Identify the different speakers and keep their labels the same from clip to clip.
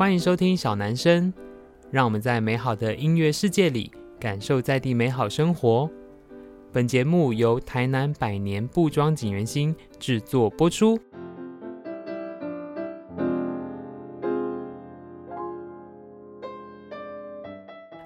Speaker 1: 欢迎收听小男生，让我们在美好的音乐世界里感受在地美好生活。本节目由台南百年布庄锦源兴制作播出。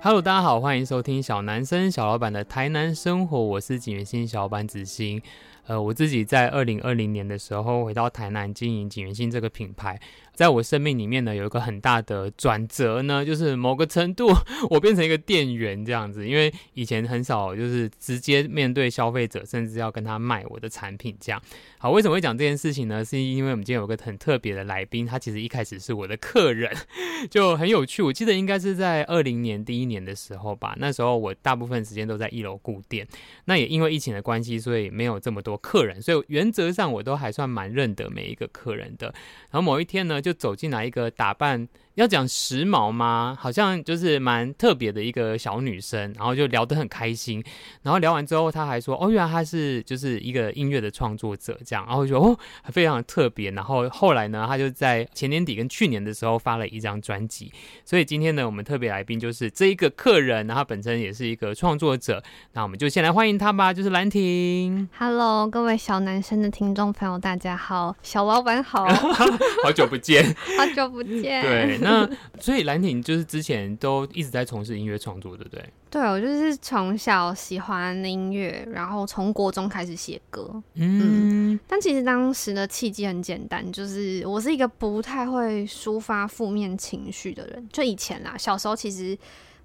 Speaker 1: Hello，大家好，欢迎收听小男生小老板的台南生活，我是景元兴小老板子欣。呃，我自己在二零二零年的时候回到台南经营锦源兴这个品牌。在我生命里面呢，有一个很大的转折呢，就是某个程度我变成一个店员这样子，因为以前很少就是直接面对消费者，甚至要跟他卖我的产品这样。好，为什么会讲这件事情呢？是因为我们今天有个很特别的来宾，他其实一开始是我的客人，就很有趣。我记得应该是在二零年第一年的时候吧，那时候我大部分时间都在一楼顾店，那也因为疫情的关系，所以没有这么多客人，所以原则上我都还算蛮认得每一个客人的。然后某一天呢，就走进来一个打扮，要讲时髦吗？好像就是蛮特别的一个小女生，然后就聊得很开心。然后聊完之后，她还说：“哦，原来她是就是一个音乐的创作者，这样。”然后就说：“哦，非常特别。”然后后来呢，她就在前年底跟去年的时候发了一张专辑。所以今天呢，我们特别来宾就是这一个客人，然后本身也是一个创作者。那我们就先来欢迎她吧，就是兰婷。
Speaker 2: Hello，各位小男生的听众朋友，大家好，小老板好，
Speaker 1: 好久不见，
Speaker 2: 好久不见。
Speaker 1: 对。那所以兰亭就是之前都一直在从事音乐创作，对不对？
Speaker 2: 对，我就是从小喜欢音乐，然后从国中开始写歌。嗯，嗯，但其实当时的契机很简单，就是我是一个不太会抒发负面情绪的人。就以前啦，小时候其实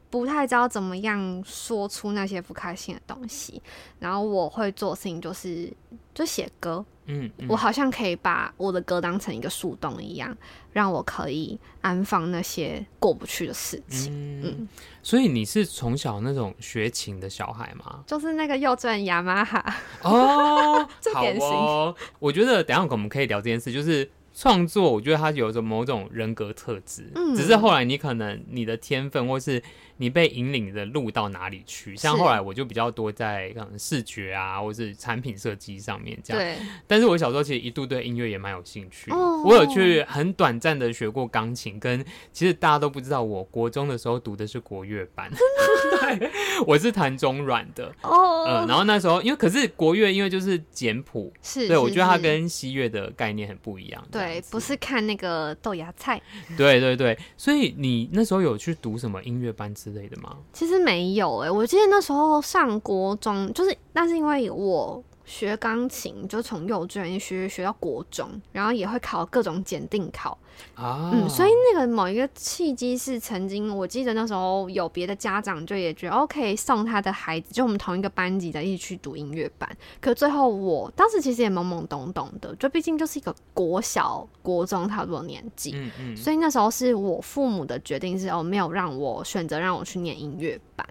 Speaker 2: 不太知道怎么样说出那些不开心的东西，然后我会做事情就是就写歌。嗯，嗯，我好像可以把我的歌当成一个树洞一样，让我可以安放那些过不去的事情。嗯，嗯，
Speaker 1: 所以你是从小那种学琴的小孩吗？
Speaker 2: 就是那个幼稚园雅马哈
Speaker 1: 哦，好哦。我觉得等下我们可以聊这件事，就是。创作，我觉得它有着某种人格特质，嗯，只是后来你可能你的天分，或是你被引领的路到哪里去，像后来我就比较多在可能视觉啊，或是产品设计上面这样。对。但是我小时候其实一度对音乐也蛮有兴趣，哦，我有去很短暂的学过钢琴，跟其实大家都不知道，我国中的时候读的是国乐班，对，我是弹中阮的哦，嗯，然后那时候因为可是国乐因为就是简谱，是，对，我觉得它跟西乐的概念很不一样，对。
Speaker 2: 对，不是看那个豆芽菜。
Speaker 1: 对对对，所以你那时候有去读什么音乐班之类的吗？
Speaker 2: 其实没有哎、我记得那时候上国中，就是，那是因为我。学钢琴就从幼稚园学学到国中，然后也会考各种检定考啊，嗯，所以那个某一个契机是曾经我记得那时候有别的家长就也觉得 OK 送他的孩子，就我们同一个班级的一起去读音乐班，可最后我当时其实也懵懵懂懂的，就毕竟就是一个国小国中差不多年纪，嗯嗯，所以那时候是我父母的决定是哦，没有让我选择让我去念音乐班。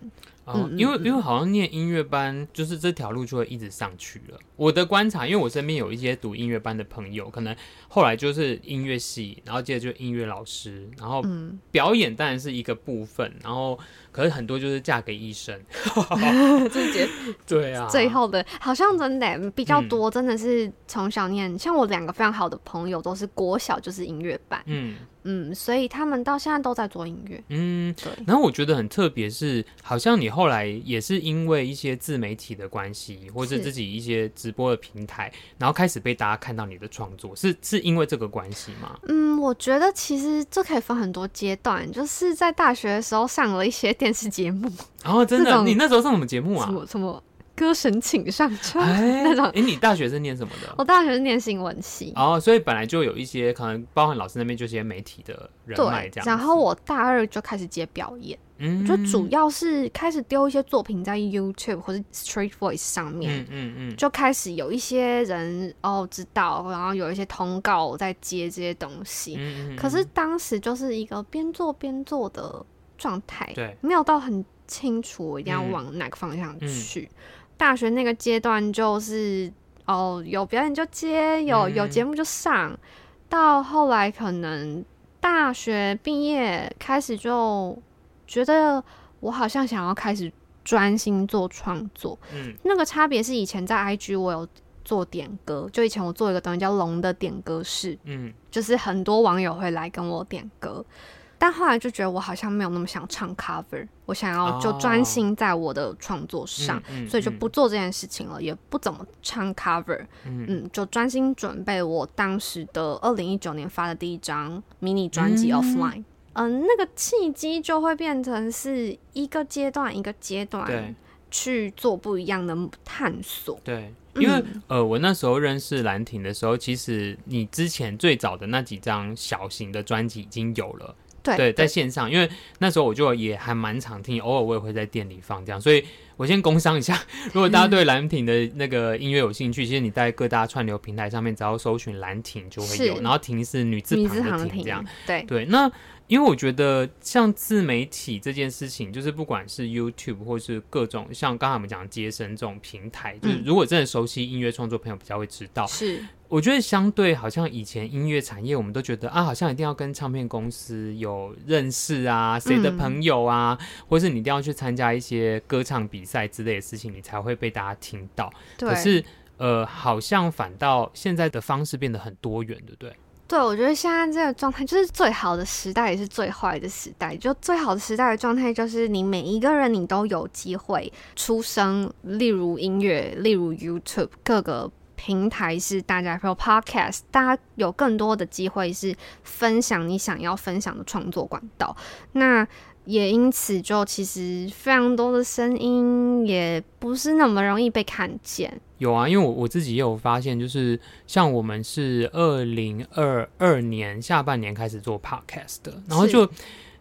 Speaker 1: 嗯，因为因为好像念音乐班，就是这条路就会一直上去了。我的观察，因为我身边有一些读音乐班的朋友，可能后来就是音乐系，然后接着就音乐老师，然后表演当然是一个部分，然后可是很多就是嫁给医生，
Speaker 2: 这些对啊，最后的好像真的比较多，真的是从小念，像我两个非常好的朋友都是国小就是音乐班，嗯。嗯，所以他们到现在都在做音乐。嗯，对。
Speaker 1: 然后我觉得很特别，是好像你后来也是因为一些自媒体的关系，或者自己一些直播的平台，然后开始被大家看到你的创作，是是因为这个关系吗？
Speaker 2: 嗯，我觉得其实这可以分很多阶段，就是在大学的时候上了一些电视节目。
Speaker 1: 哦，真的？你那时候上什么节目啊？
Speaker 2: 什么什么？歌神请上车 那种。
Speaker 1: 哎，你大学是念什么的？
Speaker 2: 我大学是念新闻系。
Speaker 1: 哦，所以本来就有一些可能，包含老师那边就一些媒体的人脉这样。
Speaker 2: 然后我大二就开始接表演，嗯，就主要是开始丢一些作品在 YouTube 或者 Street Voice 上面，嗯嗯嗯，就开始有一些人哦知道，然后有一些通告在接这些东西。嗯嗯。可是当时就是一个边做边做的状态，对，没有到很清楚我一定要往哪个方向去。大学那个阶段就是哦，有表演就接，有有节目就上，嗯。到后来可能大学毕业开始就觉得我好像想要开始专心做创作。嗯，那个差别是以前在 IG 我有做点歌，就以前我做一个东西叫龙的点歌室。嗯，就是很多网友会来跟我点歌。但后来就觉得我好像没有那么想唱 cover，我想要就专心在我的创作上，哦、所以就不做这件事情了，嗯、也不怎么唱 cover，嗯，嗯，就专心准备我当时的二零一九年发的第一张迷你专辑 Offline。嗯，那个契机就会变成是一个阶段一个阶段去做不一样的探索。
Speaker 1: 对，因为、嗯、呃，我那时候认识兰亭的时候，其实你之前最早的那几张小型的专辑已经有了。对，对，在线上，因为那时候我就也还蛮常听，偶尔我也会在店里放这样，所以我先工商一下。如果大家对兰亭的那个音乐有兴趣，其实你在各大串流平台上面只要搜寻兰亭就会有，然后亭是女字旁的亭这样。对对，那。因为我觉得像自媒体这件事情，就是不管是 YouTube 或是各种像刚才我们讲的街声这种平台，就是如果真的熟悉音乐创作朋友比较会知道。是，我觉得相对好像以前音乐产业，我们都觉得啊，好像一定要跟唱片公司有认识啊，谁的朋友啊，或是你一定要去参加一些歌唱比赛之类的事情，你才会被大家听到。可是呃，好像反倒现在的方式变得很多元，对不对？
Speaker 2: 对，我觉得现在这个状态就是最好的时代，也是最坏的时代。就最好的时代的状态，就是你每一个人你都有机会出声，例如音乐，例如 YouTube，各个平台是大家，比如 Podcast，大家有更多的机会是分享你想要分享的创作管道。那也因此，就其实非常多的声音也不是那么容易被看见。
Speaker 1: 有啊，因为我我自己也有发现，就是像我们是二零二二年下半年开始做 podcast 的，然后就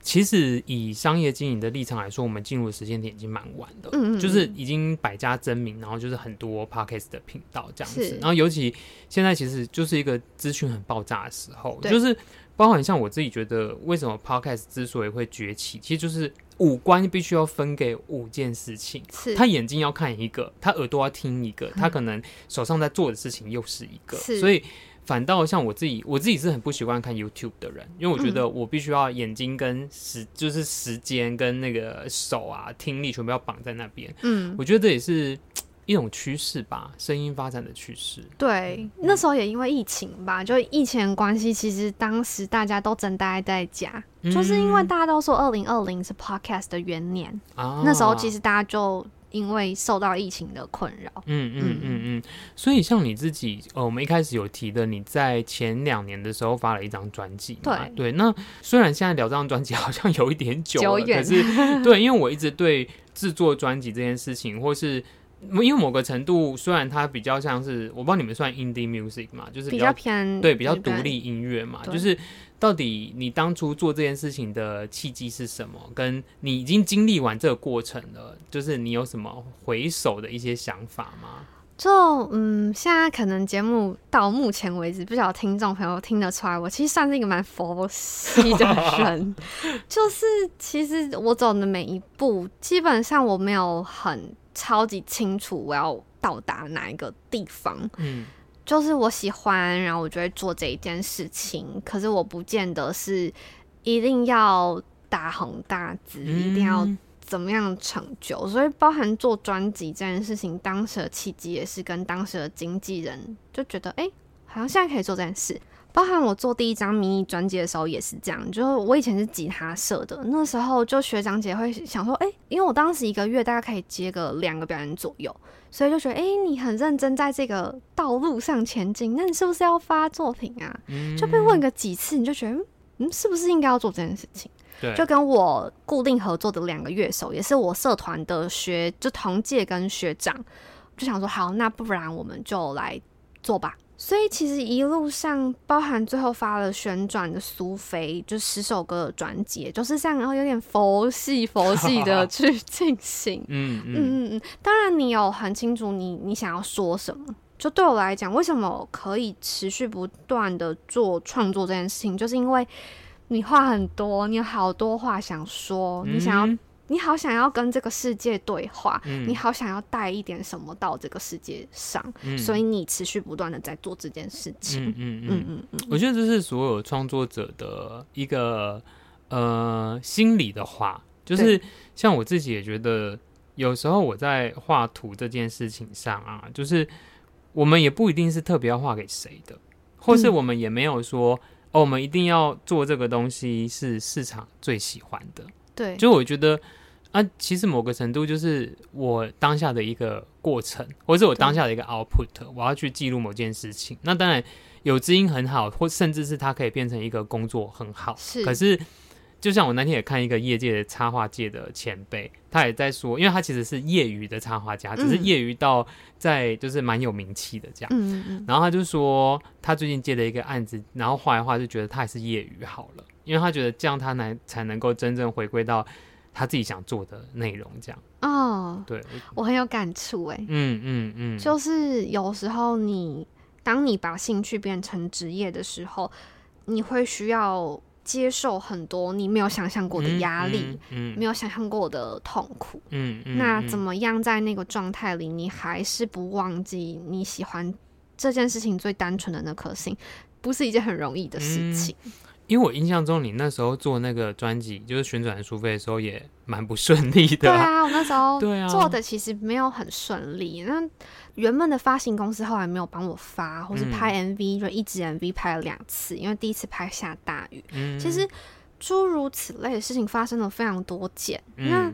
Speaker 1: 其实以商业经营的立场来说，我们进入的时间点已经蛮晚的，嗯，就是已经百家争鸣，然后就是很多 podcast 的频道这样子，然后尤其现在其实就是一个资讯很爆炸的时候，就是。包含像我自己觉得，为什么 Podcast 之所以会崛起，其实就是五官必须要分给五件事情。是，他眼睛要看一个，他耳朵要听一个，他可能手上在做的事情又是一个。所以反倒像我自己，我自己是很不习惯看 YouTube 的人，因为我觉得我必须要眼睛跟时，就是时间跟那个手啊，听力全部要绑在那边。嗯，我觉得这也是。一种趋势吧，声音发展的趋势。
Speaker 2: 对，那时候也因为疫情吧，就疫情关系，其实当时大家都真待在家，嗯，就是因为大家都说二零二零是 Podcast 的元年，啊，那时候其实大家就因为受到疫情的困扰，
Speaker 1: 嗯嗯嗯。嗯，所以像你自己，呃，我们一开始有提的，你在前两年的时候发了一张专辑，对。对。那虽然现在聊这张专辑好像有一点久了，可是对，因为我一直对制作专辑这件事情，或是因为某个程度，虽然它比较像是，我不知道你们算 indie music 嘛，就是比
Speaker 2: 较偏
Speaker 1: 对比较独立音乐嘛，就是到底你当初做这件事情的契机是什么？跟你已经经历完这个过程了，就是你有什么回首的一些想法吗？
Speaker 2: 就嗯，现在可能节目到目前为止，不晓得听众朋友听得出来，我其实算是一个蛮佛系的人，就是其实我走的每一步，基本上我没有很。超级清楚我要到达哪一个地方，嗯，就是我喜欢，然后我就会做这一件事情。可是我不见得是一定要大红大紫，嗯，一定要怎么样成就。所以包含做专辑这件事情，当时的契机也是跟当时的经纪人就觉得，哎，欸，好像现在可以做这件事。包含我做第一张迷你专辑的时候也是这样，就是我以前是吉他社的，那时候就学长姐会想说，哎、欸，因为我当时一个月大概可以接个两个表演左右，所以就觉得，哎、欸，你很认真在这个道路上前进，那你是不是要发作品啊？就被问个几次，你就觉得，嗯，是不是应该要做这件事情？对，就跟我固定合作的两个乐手，也是我社团的学，就同届跟学长，就想说，好，那不然我们就来做吧。所以其实一路上，包含最后发了旋转的苏菲，就十首歌的专辑，就是这样，然后有点佛系佛系的去进行。嗯嗯嗯嗯。当然，你有很清楚你你想要说什么。就对我来讲，为什么可以持续不断的做创作这件事情，就是因为你话很多，你有好多话想说，你想要。你好，想要跟这个世界对话，嗯、你好，想要带一点什么到这个世界上，嗯、所以你持续不断的在做这件事情。嗯嗯嗯。嗯嗯，
Speaker 1: 我觉得这是所有创作者的一个呃心里的话，就是像我自己也觉得，有时候我在画图这件事情上啊，就是我们也不一定是特别要画给谁的，或是我们也没有说。哦，我们一定要做这个东西是市场最喜欢的。
Speaker 2: 对，
Speaker 1: 就我觉得啊，其实某个程度就是我当下的一个过程，或者是我当下的一个 output，我要去记录某件事情。那当然有知音很好，或甚至是它可以变成一个工作很好。
Speaker 2: 是，
Speaker 1: 可是。就像我那天也看一个业界的插画界的前辈，他也在说，因为他其实是业余的插画家，只是业余到在就是蛮有名气的这样。嗯嗯。然后他就说，他最近接了一个案子，然后画一画就觉得他还是业余好了，因为他觉得这样他才才能够真正回归到他自己想做的内容这样。哦，对，
Speaker 2: 我很有感触哎。
Speaker 1: 嗯嗯嗯。
Speaker 2: 就是有时候你当你把兴趣变成职业的时候，你会需要。接受很多你没有想象过的压力，嗯，嗯，没有想象过的痛苦，嗯，嗯，那怎么样在那个状态里，你还是不忘记你喜欢这件事情最单纯的那颗心，不是一件很容易的事情。
Speaker 1: 嗯因为我印象中，你那时候做那个专辑，就是旋转苏菲的时候，也蛮不顺利的。
Speaker 2: 对啊，我那时候 做的其实没有很顺利。啊、那原本的发行公司后来没有帮我发，或是拍 MV，就一支 MV 拍了两次，因为第一次拍下大雨。嗯、其实诸如此类的事情发生了非常多件。嗯、那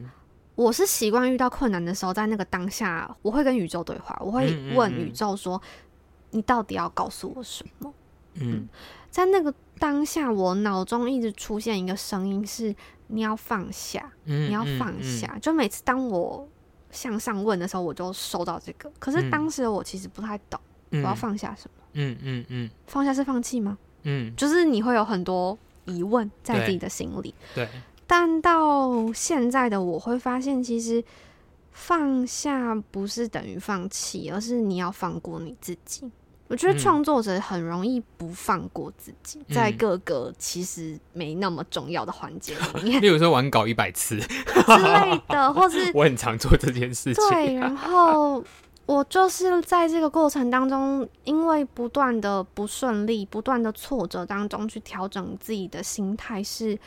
Speaker 2: 我是习惯遇到困难的时候，在那个当下，我会跟宇宙对话，我会问宇宙说：“嗯嗯嗯你到底要告诉我什么？”嗯。嗯在那个当下，我脑中一直出现一个声音：是你要放下，嗯、你要放下。嗯嗯、就每次当我向上问的时候，我就收到这个。可是当时的我其实不太懂，嗯、我要放下什么？嗯嗯嗯，放下是放弃吗？嗯，就是你会有很多疑问在自己的心里。
Speaker 1: 对。对
Speaker 2: 但到现在的我会发现，其实放下不是等于放弃，而是你要放过你自己。我觉得创作者很容易不放过自己，嗯、在各个其实没那么重要的环节里面，
Speaker 1: 例如说玩稿一百次之
Speaker 2: 类的，或是
Speaker 1: 我很常做这件事情。
Speaker 2: 对，然后我就是在这个过程当中，因为不断的不顺利、不断的挫折当中，去调整自己的心态，是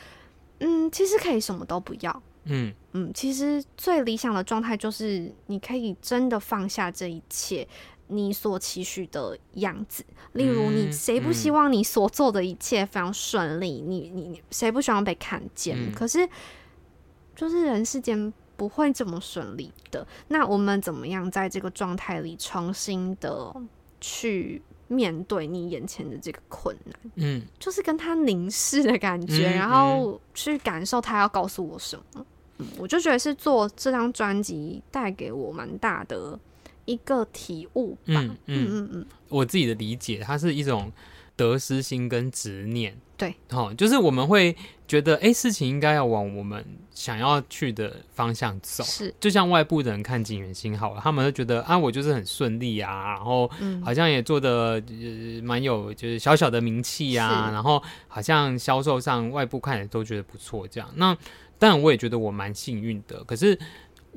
Speaker 2: 嗯，其实可以什么都不要，嗯嗯，其实最理想的状态就是你可以真的放下这一切。你所期许的样子，例如你谁不希望你所做的一切非常顺利？嗯、你你谁不希望被看见？嗯、可是，就是人世间不会这么顺利的。那我们怎么样在这个状态里重新的去面对你眼前的这个困难？嗯，就是跟他凝视的感觉，嗯、然后去感受他要告诉我什么。嗯，我就觉得是做这张专辑带给我蛮大的。一个体悟吧。嗯嗯嗯嗯，
Speaker 1: 我自己的理解，它是一种得失心跟执念。
Speaker 2: 对，
Speaker 1: 好，就是我们会觉得，哎，事情应该要往我们想要去的方向走。
Speaker 2: 是，
Speaker 1: 就像外部的人看景元星好了，他们都觉得啊，我就是很顺利啊，然后好像也做的呃蛮有，就是小小的名气啊，然后好像销售上外部看也都觉得不错，这样。那当然，我也觉得我蛮幸运的，可是。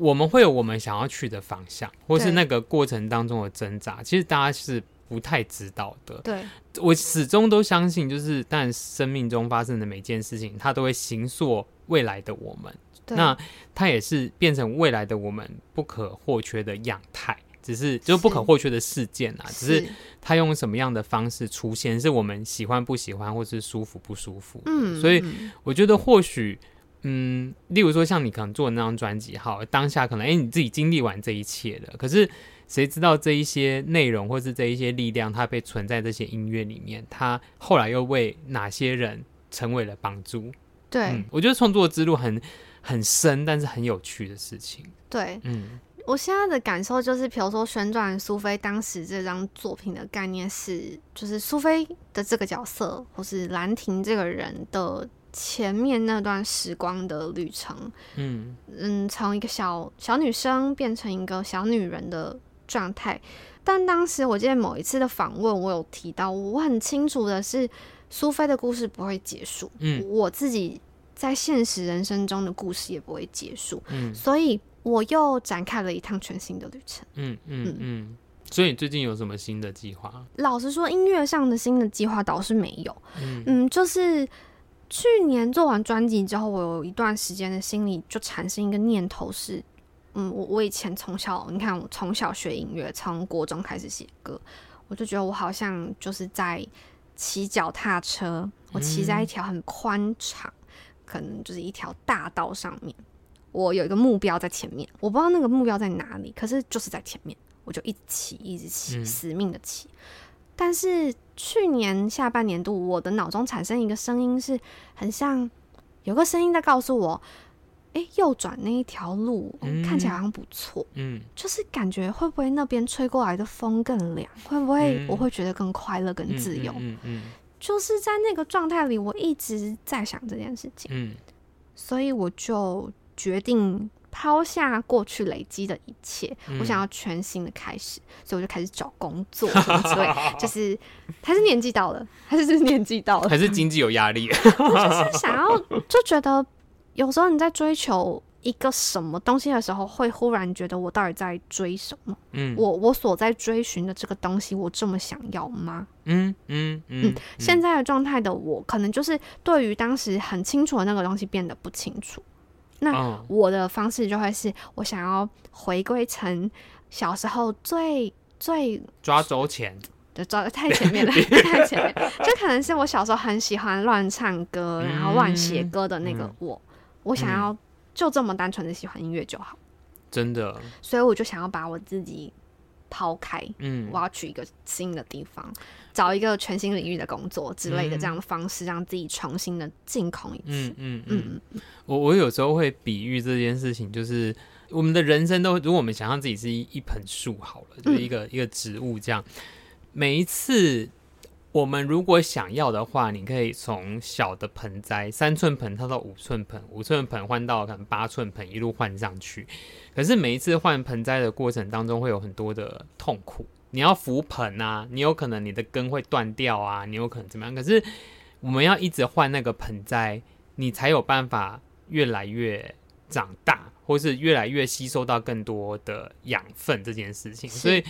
Speaker 1: 我们会有我们想要去的方向，或是那个过程当中的挣扎，其实大家是不太知道的。
Speaker 2: 对，
Speaker 1: 我始终都相信，就是但生命中发生的每件事情，它都会形塑未来的我们。那它也是变成未来的我们不可或缺的样态，只是就不可或缺的事件啊。是只是它用什么样的方式出现，是我们喜欢不喜欢，或是舒服不舒服。嗯，所以我觉得或许。嗯，例如说像你可能做的那张专辑，好，当下可能哎、欸、你自己经历完这一切了，可是谁知道这一些内容或是这一些力量，它被存在这些音乐里面，它后来又为哪些人成为了帮助？
Speaker 2: 对、
Speaker 1: 嗯，我觉得创作之路很很深，但是很有趣的事情。
Speaker 2: 对，嗯，我现在的感受就是，比如说旋转苏菲当时这张作品的概念是，就是苏菲的这个角色，或是兰亭这个人的。前面那段时光的旅程，嗯嗯，从一个小小女生变成一个小女人的状态。但当时我记得某一次的访问，我有提到，我很清楚的是，苏菲的故事不会结束，嗯，我自己在现实人生中的故事也不会结束，嗯，所以我又展开了一趟全新的旅程，嗯
Speaker 1: 嗯嗯。嗯，所以你最近有什么新的计划？
Speaker 2: 老实说，音乐上的新的计划倒是没有，嗯，嗯，就是。去年做完专辑之后，我有一段时间的心里就产生一个念头是，嗯，我我以前从小，你看我从小学音乐，从国中开始写歌，我就觉得我好像就是在骑脚踏车，我骑在一条很宽敞，可能就是一条大道上面。我有一个目标在前面，我不知道那个目标在哪里，可是就是在前面，我就一直骑，一直骑，死命的骑。嗯。但是去年下半年度，我的脑中产生一个声音，是很像有个声音在告诉我，哎，右转那一条路，嗯，看起来好像不错，嗯，就是感觉会不会那边吹过来的风更凉，会不会我会觉得更快乐、更自由？嗯，嗯，嗯，就是在那个状态里，我一直在想这件事情，嗯，所以我就。决定抛下过去累积的一切，嗯，我想要全新的开始，所以我就开始找工作什么之类。就是还是年纪到了，还是就是年纪到了，
Speaker 1: 还是经济有压力？
Speaker 2: 我就是想要，就觉得有时候你在追求一个什么东西的时候，会忽然觉得我到底在追什么？嗯，我我所在追寻的这个东西，我这么想要吗？嗯嗯嗯，嗯。现在的状态的我，可能就是对于当时很清楚的那个东西变得不清楚。那我的方式就会是我想要回归成小时候最最
Speaker 1: 抓周前，
Speaker 2: 就抓的太前面了，太前面，就可能是我小时候很喜欢乱唱歌，然后乱写歌的那个我，嗯、我想要就这么单纯的喜欢音乐就好，
Speaker 1: 真的，
Speaker 2: 所以我就想要把我自己抛开，嗯，我要去一个新的地方。找一个全新领域的工作之类的这样的方式，让自己重新的进空一次。嗯嗯嗯，
Speaker 1: 嗯。我我有时候会比喻这件事情，就是我们的人生都，如果我们想象自己是一一盆树好了，就是一个、嗯、一个植物这样。每一次我们如果想要的话，你可以从小的盆栽三寸盆套到五寸盆，五寸盆换到可能八寸盆，一路换上去。可是每一次换盆栽的过程当中，会有很多的痛苦。你要扶盆啊，你有可能你的根会断掉啊，你有可能怎么样？可是我们要一直换那个盆栽，你才有办法越来越长大，或是越来越吸收到更多的养分这件事情。所以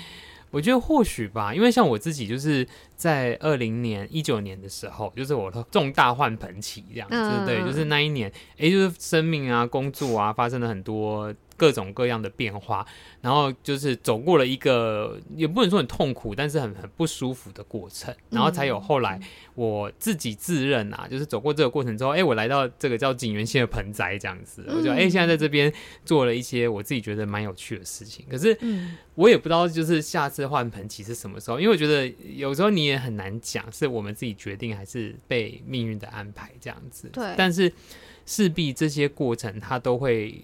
Speaker 1: 我觉得或许吧，因为像我自己就是在二零年、一九年的时候，就是我的重大换盆期这样子，嗯、对，就是那一年，哎，就是生命啊、工作啊，发生了很多。各种各样的变化，然后就是走过了一个也不能说很痛苦，但是很很不舒服的过程，然后才有后来我自己自认啊，就是走过这个过程之后，哎，我来到这个叫景源县的盆栽这样子，我就哎，现在在这边做了一些我自己觉得蛮有趣的事情。可是我也不知道，就是下次换盆期是什么时候，因为我觉得有时候你也很难讲，是我们自己决定还是被命运的安排这样子。对，但是势必这些过程它都会。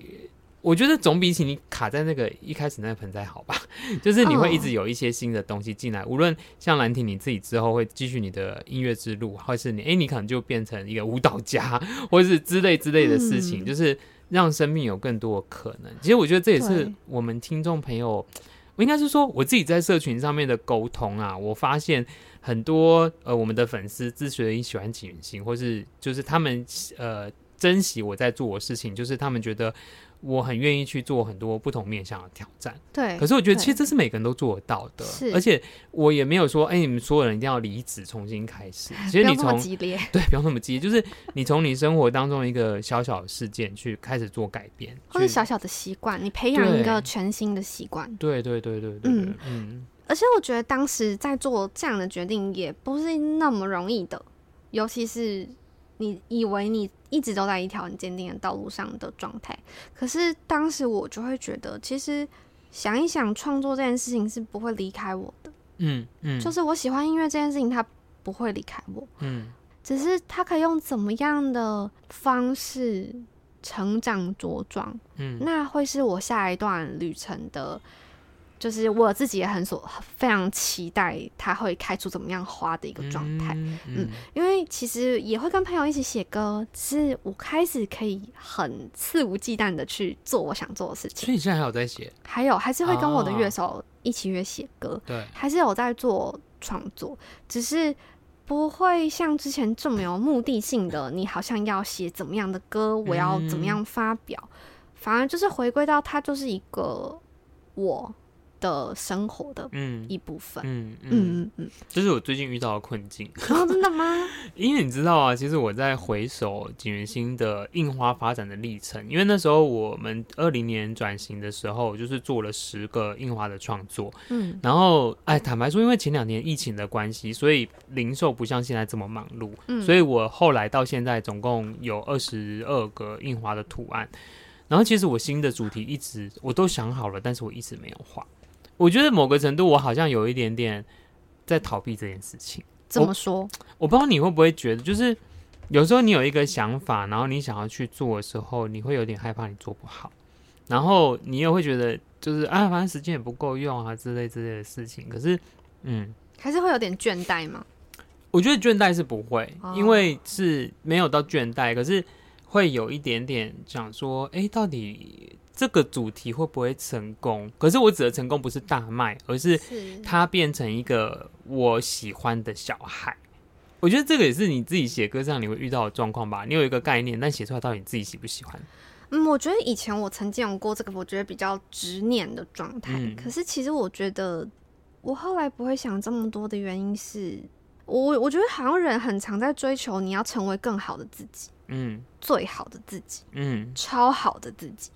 Speaker 1: 我觉得总比起你卡在那个一开始那个盆栽好吧，就是你会一直有一些新的东西进来。无论像兰亭你自己之后会继续你的音乐之路，或是你哎，你可能就变成一个舞蹈家，或是之类之类的事情，就是让生命有更多的可能。其实我觉得这也是我们听众朋友，我应该是说我自己在社群上面的沟通啊，我发现很多呃我们的粉丝之所以喜欢锦源兴，或是就是他们呃珍惜我在做的事情，就是他们觉得。我很愿意去做很多不同面向的挑战，
Speaker 2: 对。
Speaker 1: 可是我觉得其实这是每个人都做得到的，而且我也没有说，哎、欸，你们所有人一定要离职重新开始。其实你从 对，不用那么激烈，就是你从你生活当中一个小小的事件去开始做改变，
Speaker 2: 或者小小的习惯，你培养一个全新的习惯。
Speaker 1: 对对对对对，对，嗯
Speaker 2: 嗯。而且我觉得当时在做这样的决定也不是那么容易的，尤其是。你以为你一直都在一条很坚定的道路上的状态，可是当时我就会觉得，其实想一想，创作这件事情是不会离开我的。嗯嗯，就是我喜欢音乐这件事情，它不会离开我。嗯，只是它可以用怎么样的方式成长茁壮。嗯，那会是我下一段旅程的。就是我自己也很所非常期待它会开出怎么样花的一个状态，嗯，嗯，因为其实也会跟朋友一起写歌，只是我开始可以很肆无忌惮的去做我想做的事情。
Speaker 1: 所以你现在还有在写？
Speaker 2: 还有，还是会跟我的乐手一起约写歌，对，还是有在做创作，只是不会像之前这么有目的性的，你好像要写怎么样的歌，我要怎么样发表，反而就是回归到它就是一个我。的生活的一部分，
Speaker 1: 嗯嗯。嗯嗯，这是我最近遇到的困境。
Speaker 2: 哦，真的吗？
Speaker 1: 因为你知道啊，其实我在回首锦源兴的印花发展的历程，因为那时候我们二零年转型的时候，就是做了十个印花的创作，嗯，然后哎，坦白说，因为前两年疫情的关系，所以零售不像现在这么忙碌，嗯，所以我后来到现在总共有二十二个印花的图案，然后其实我新的主题一直我都想好了，但是我一直没有画。我觉得某个程度，我好像有一点点在逃避这件事情。
Speaker 2: 怎么说？
Speaker 1: 我，我不知道你会不会觉得，就是有时候你有一个想法，然后你想要去做的时候，你会有点害怕你做不好，然后你也会觉得就是啊，反正时间也不够用啊之类之类的事情。可是，嗯，
Speaker 2: 还是会有点倦怠吗？
Speaker 1: 我觉得倦怠是不会，因为是没有到倦怠，可是会有一点点想说，哎，到底。这个主题会不会成功？可是我指的成功不是大卖，而是它变成一个我喜欢的小孩。我觉得这个也是你自己写歌上你会遇到的状况吧？你有一个概念，但写出来到底你自己喜不喜欢？
Speaker 2: 嗯，我觉得以前我曾经有过这个，我觉得比较执念的状态。嗯，可是其实我觉得我后来不会想这么多的原因是，我我觉得好像人很常在追求你要成为更好的自己，嗯，最好的自己，嗯，超好的自己。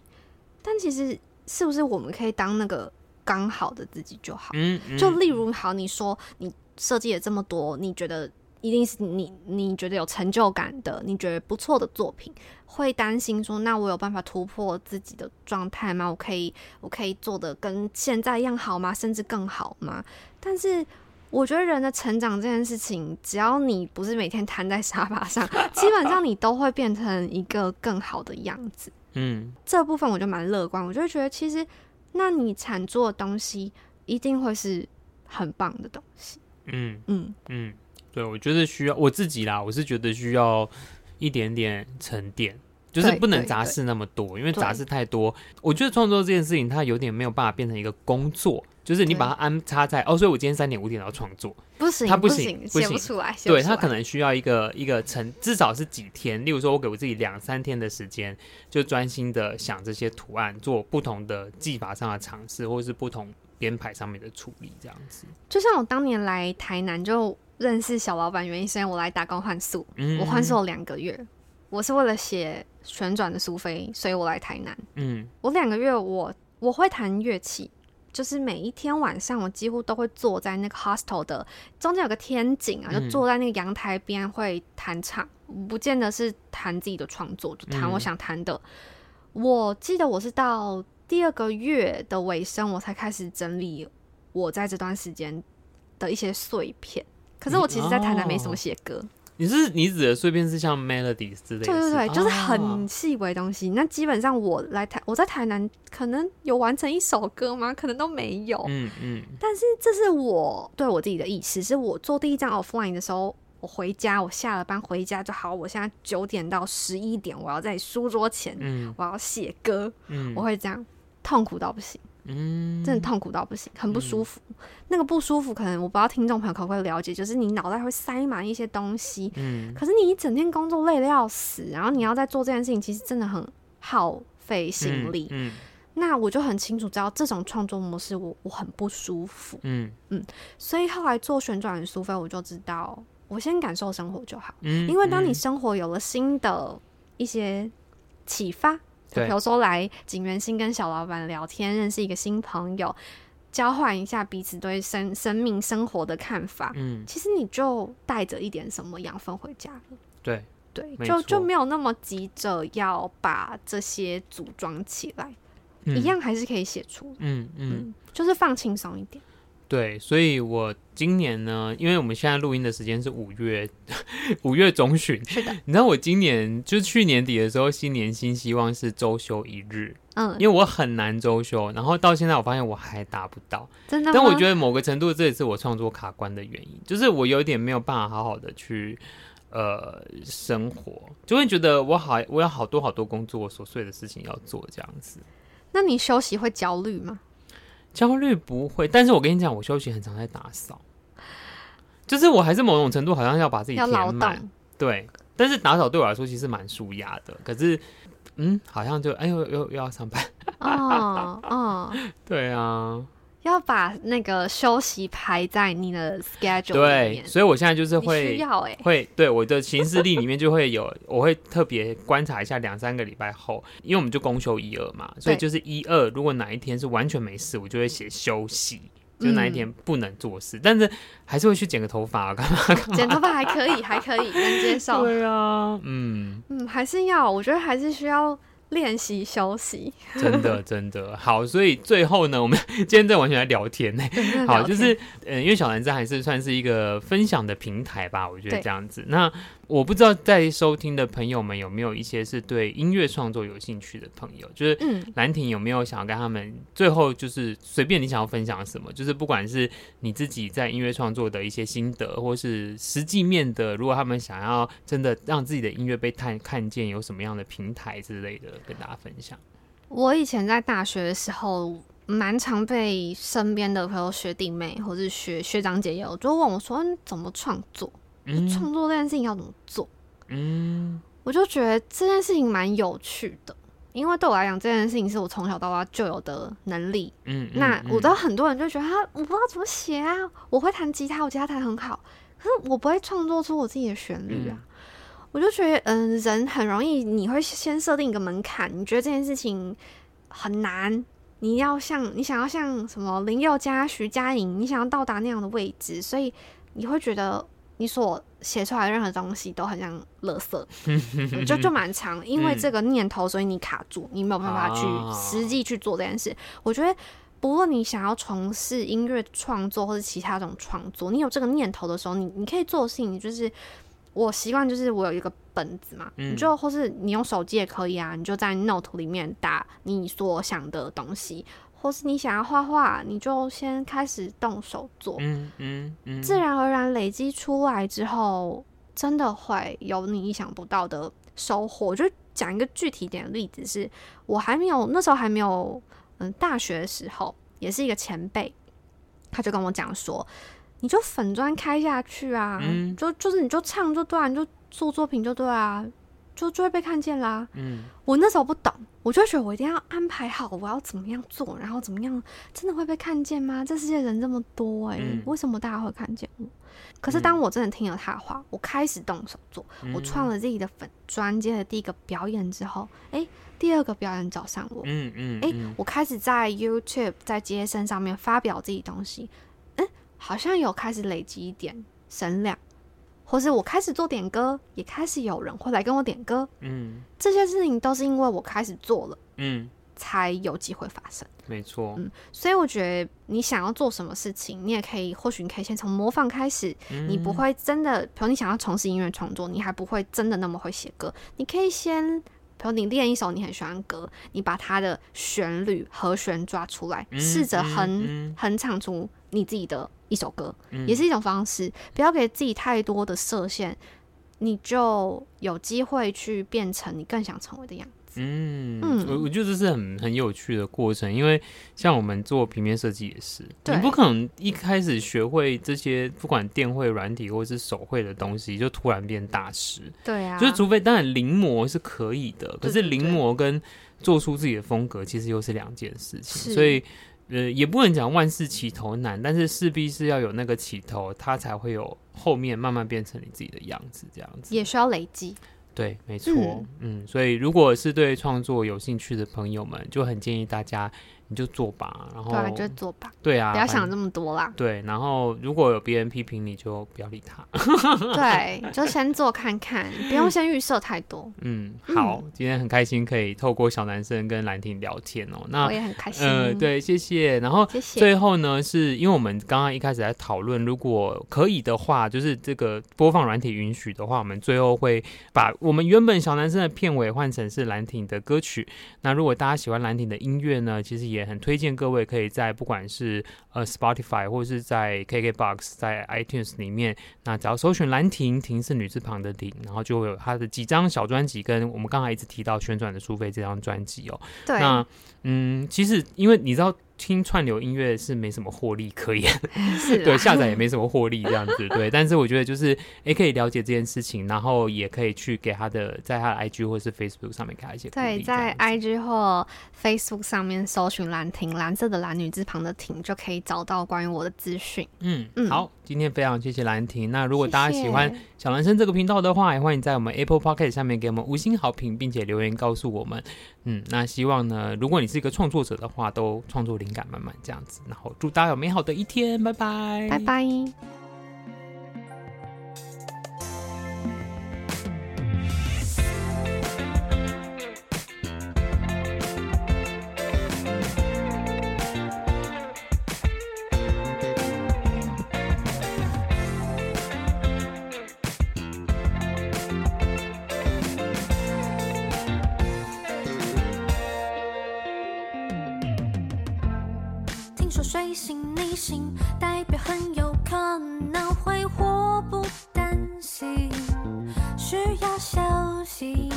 Speaker 2: 但其实是不是我们可以当那个刚好的自己就好？嗯，嗯，就例如好，你说你设计了这么多，你觉得一定是你你觉得有成就感的，你觉得不错的作品，会担心说，那我有办法突破自己的状态吗？我可以我可以做的跟现在一样好吗？甚至更好吗？但是我觉得人的成长这件事情，只要你不是每天瘫在沙发上，基本上你都会变成一个更好的样子。嗯，这部分我就蛮乐观，我就会觉得其实，那你产出的东西一定会是很棒的东西。嗯。嗯。
Speaker 1: 嗯，对，我觉得需要我自己啦，我是觉得需要一点点沉淀，就是不能杂事那么多，因为杂事太多，我觉得创作这件事情它有点没有办法变成一个工作。就是你把它安插在哦，所以我今天三点五点要创作，
Speaker 2: 不行，
Speaker 1: 他不行，
Speaker 2: 写不出来。
Speaker 1: 对，他可能需要一个一个成，至少是几天。例如说，我给我自己两三天的时间，就专心的想这些图案，做不同的技法上的尝试，或者是不同编排上面的处理，这样子。
Speaker 2: 就像我当年来台南就认识小老板，原因是因为我来打工换宿，嗯、我换宿了两个月，我是为了写旋转的苏菲，所以我来台南。嗯，我两个月我我会弹乐器。就是每一天晚上，我几乎都会坐在那个 hostel 的中间有个天井啊，就坐在那个阳台边会弹唱，嗯、不见得是弹自己的创作，就弹我想弹的。嗯、我记得我是到第二个月的尾声，我才开始整理我在这段时间的一些碎片。可是我其实，在台南没什么写歌。
Speaker 1: 你是你指的碎片是像 melodies 之类的？对对对，
Speaker 2: 就是很细微的东西。哦、那基本上我来台，我在台南可能有完成一首歌吗？可能都没有。嗯嗯。嗯，但是这是我对我自己的意思，是我做第一张 offline 的时候，我回家，我下了班回家就好。我现在九点到十一点，我要在书桌前，嗯、我要写歌，嗯、我会这样痛苦到不行。嗯，真的痛苦到不行，很不舒服。嗯、那个不舒服，可能我不知道听众朋友可不可以了解，就是你脑袋会塞满一些东西。嗯，可是你一整天工作累得要死，然后你要再做这件事情，其实真的很耗费心力。嗯，嗯，那我就很清楚知道这种创作模式我，我我很不舒服。嗯嗯，所以后来做旋转苏菲，我就知道我先感受生活就好。嗯，因为当你生活有了新的一些启发。就比如说来锦源兴跟小老板聊天，认识一个新朋友，交换一下彼此对生生命生活的看法。嗯，其实你就带着一点什么养分回家了。
Speaker 1: 对
Speaker 2: 对，就就没有那么急着要把这些组装起来，嗯、一样还是可以写出。嗯嗯，嗯，就是放轻松一点。
Speaker 1: 对，所以我今年呢，因为我们现在录音的时间是五月 五月中旬，
Speaker 2: 是的。
Speaker 1: 你知道我今年就是去年底的时候，新年新希望是周休一日，嗯，因为我很难周休，然后到现在我发现我还达不到，
Speaker 2: 真的。
Speaker 1: 但我觉得某个程度这也是我创作卡关的原因，就是我有点没有办法好好的去呃生活，就会觉得我好我有好多好多工作琐碎的事情要做这样子。
Speaker 2: 那你休息会焦虑吗？
Speaker 1: 焦虑不会，但是我跟你讲，我休息很常在打扫，就是我还是某种程度好像要把自己填满，对。但是打扫对我来说其实蛮舒压的，可是，嗯，好像就哎呦又又要上班，
Speaker 2: 哦哦，
Speaker 1: 对啊。
Speaker 2: 要把那个休息排在你的 schedule
Speaker 1: 里面。对，所以我现在就是会
Speaker 2: 需要哎、欸，
Speaker 1: 会对我的行事历里面就会有，我会特别观察一下两三个礼拜后，因为我们就公休一二嘛，所以就是一二，如果哪一天是完全没事，我就会写休息，就哪一天不能做事，嗯、但是还是会去剪个头发啊，干嘛干嘛？
Speaker 2: 剪头发还可以，还可以能接受。
Speaker 1: 对啊，嗯
Speaker 2: 嗯，还是要，我觉得还是需要。练习休息，
Speaker 1: 真的真的。好，所以最后呢，我们今天在完全来聊天。呢。好，就是嗯，因为小男生还是算是一个分享的平台吧，我觉得这样子。那我不知道在收听的朋友们有没有一些是对音乐创作有兴趣的朋友，就是兰婷有没有想要跟他们最后就是随便你想要分享什么，就是不管是你自己在音乐创作的一些心得，或是实际面的，如果他们想要真的让自己的音乐被看看见，有什么样的平台之类的，跟大家分享。
Speaker 2: 我以前在大学的时候，蛮常被身边的朋友学弟妹或是学学长姐有就问我说：“你怎么创作？”创作这件事情要怎么做？嗯，我就觉得这件事情蛮有趣的，因为对我来讲，这件事情是我从小到大就有的能力。嗯，那我知道很多人就觉得他我不知道怎么写啊，我会弹吉他，我吉他弹很好，可是我不会创作出我自己的旋律啊。嗯，我就觉得，嗯，人很容易你会先设定一个门槛，你觉得这件事情很难，你要像你想要像什么林宥嘉、徐佳莹，你想要到达那样的位置，所以你会觉得。你所写出来的任何东西都很像垃圾，就就蛮长。因为这个念头，所以你卡住，你没有办法去实际去做这件事。我觉得，不论你想要从事音乐创作或者其他种创作，你有这个念头的时候，你你可以做的事情就是，我习惯就是我有一个本子嘛，你就或是你用手机也可以啊，你就在 Note 里面打你所想的东西。或是你想要画画，你就先开始动手做，嗯嗯嗯，自然而然累积出来之后，真的会有你意想不到的收获。我就讲一个具体点的例子是，是我还没有那时候还没有嗯大学的时候，也是一个前辈，他就跟我讲说，你就粉砖开下去啊，嗯、就就是你就唱就对啊，你就做作品就对啊。就就会被看见啦。嗯，我那时候不懂，我就觉得我一定要安排好我要怎么样做，然后怎么样，真的会被看见吗？这世界人这么多，欸，哎，嗯，为什么大家会看见我？可是当我真的听了他的话，我开始动手做，嗯，我创了自己的粉专，接了第一个表演之后，哎，欸，第二个表演找上我，嗯嗯，哎，欸，我开始在 YouTube 在街声上面发表自己东西，嗯，好像有开始累积一点声量。或是我开始做点歌，也开始有人会来跟我点歌，嗯，这些事情都是因为我开始做了，嗯，才有机会发生。
Speaker 1: 没错，
Speaker 2: 嗯，所以我觉得你想要做什么事情，你也可以，或许你可以先从模仿开始，嗯，你不会真的，比如你想要从事音乐创作，你还不会真的那么会写歌，你可以先，比如你练一首你很喜欢的歌，你把它的旋律和弦抓出来，试着哼哼唱出你自己的。一首歌，也是一种方式，不要给自己太多的设限，你就有机会去变成你更想成为的样子。
Speaker 1: 嗯，我我觉得这是很很有趣的过程，因为像我们做平面设计也是，你不可能一开始学会这些不管电绘、软体或是手绘的东西，就突然变大师。
Speaker 2: 对啊，
Speaker 1: 就是除非当然临摹是可以的，可是临摹跟做出自己的风格其实又是两件事情，所以。呃，也不能讲万事起头难，但是势必是要有那个起头，它才会有后面慢慢变成你自己的样子，这样子
Speaker 2: 也需要累积。
Speaker 1: 对，没错，嗯，嗯，所以如果是对创作有兴趣的朋友们，就很建议大家。你就做吧，然后
Speaker 2: 对啊，就做吧。
Speaker 1: 对啊，
Speaker 2: 不要想这么多啦。
Speaker 1: 对，然后如果有别人批评你，就不要理他。
Speaker 2: 对，就先做看看，不用先预设太多。
Speaker 1: 嗯，好，今天很开心可以透过小男生跟兰婷聊天哦。那
Speaker 2: 我也很开心。
Speaker 1: 呃，对，谢谢。然后。最后呢，是因为我们刚刚一开始在讨论，如果可以的话，就是这个播放软体允许的话，我们最后会把我们原本小男生的片尾换成是兰婷的歌曲。那如果大家喜欢兰婷的音乐呢，其实也也很推荐各位可以在不管是呃 Spotify 或者是在 KKBox 在 iTunes 里面，那只要搜寻兰亭，亭是女字旁的亭，然后就会有他的几张小专辑，跟我们刚才一直提到旋转的苏菲这张专辑哦。
Speaker 2: 对。
Speaker 1: 那嗯，其实因为你知道。听串流音乐是没什么获利可言，
Speaker 2: 是
Speaker 1: 对，下载也没什么获利这样子，对。但是我觉得就是，哎，可以了解这件事情，然后也可以去给他的，在他的 IG 或是 Facebook 上面给他一些。
Speaker 2: 对，在 IG 或 Facebook 上面搜寻兰亭，蓝色的蓝女字旁的亭，就可以找到关于我的资讯。
Speaker 1: 嗯嗯，好，今天非常谢谢兰亭。那如果大家喜欢小男生这个频道的话，也欢迎在我们 Apple Podcast 下面给我们五星好评，并且留言告诉我们。嗯，那希望呢，如果你是一个创作者的话，都创作灵感满满这样子。然后祝大家有美好的一天，拜拜，
Speaker 2: 拜拜。
Speaker 3: 会祸不单行，需要小心。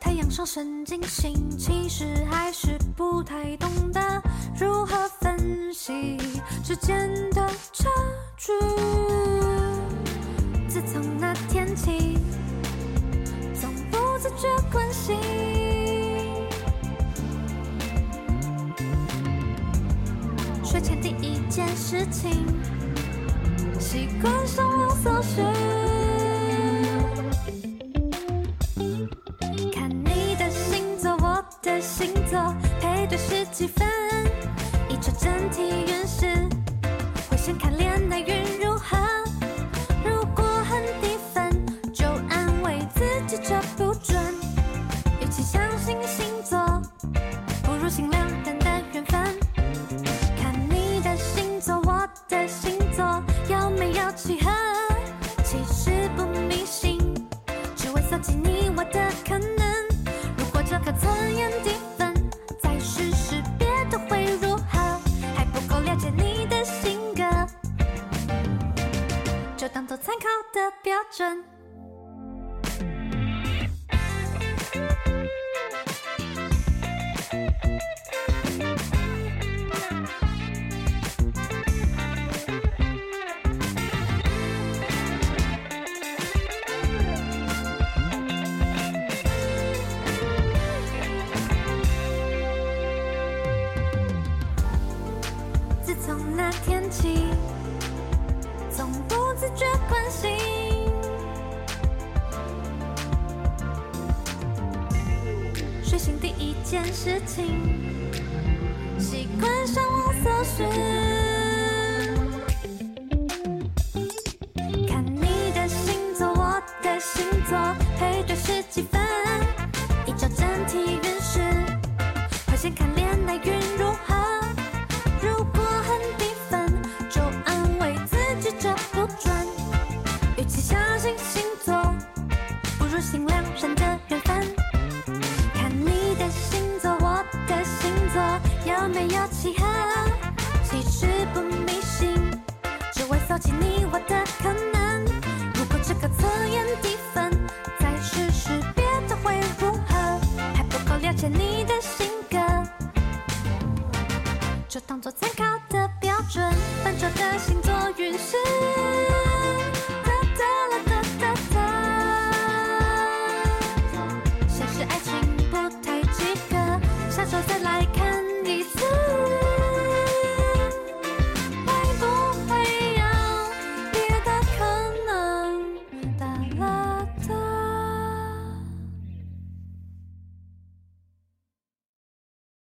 Speaker 3: 太阳上升金星，其实还是不太懂得如何分析之间的差距。自从那天起，总不自觉关心。睡前第一件事情，习惯上网搜寻，看你的星座，我的星座，配对十几分？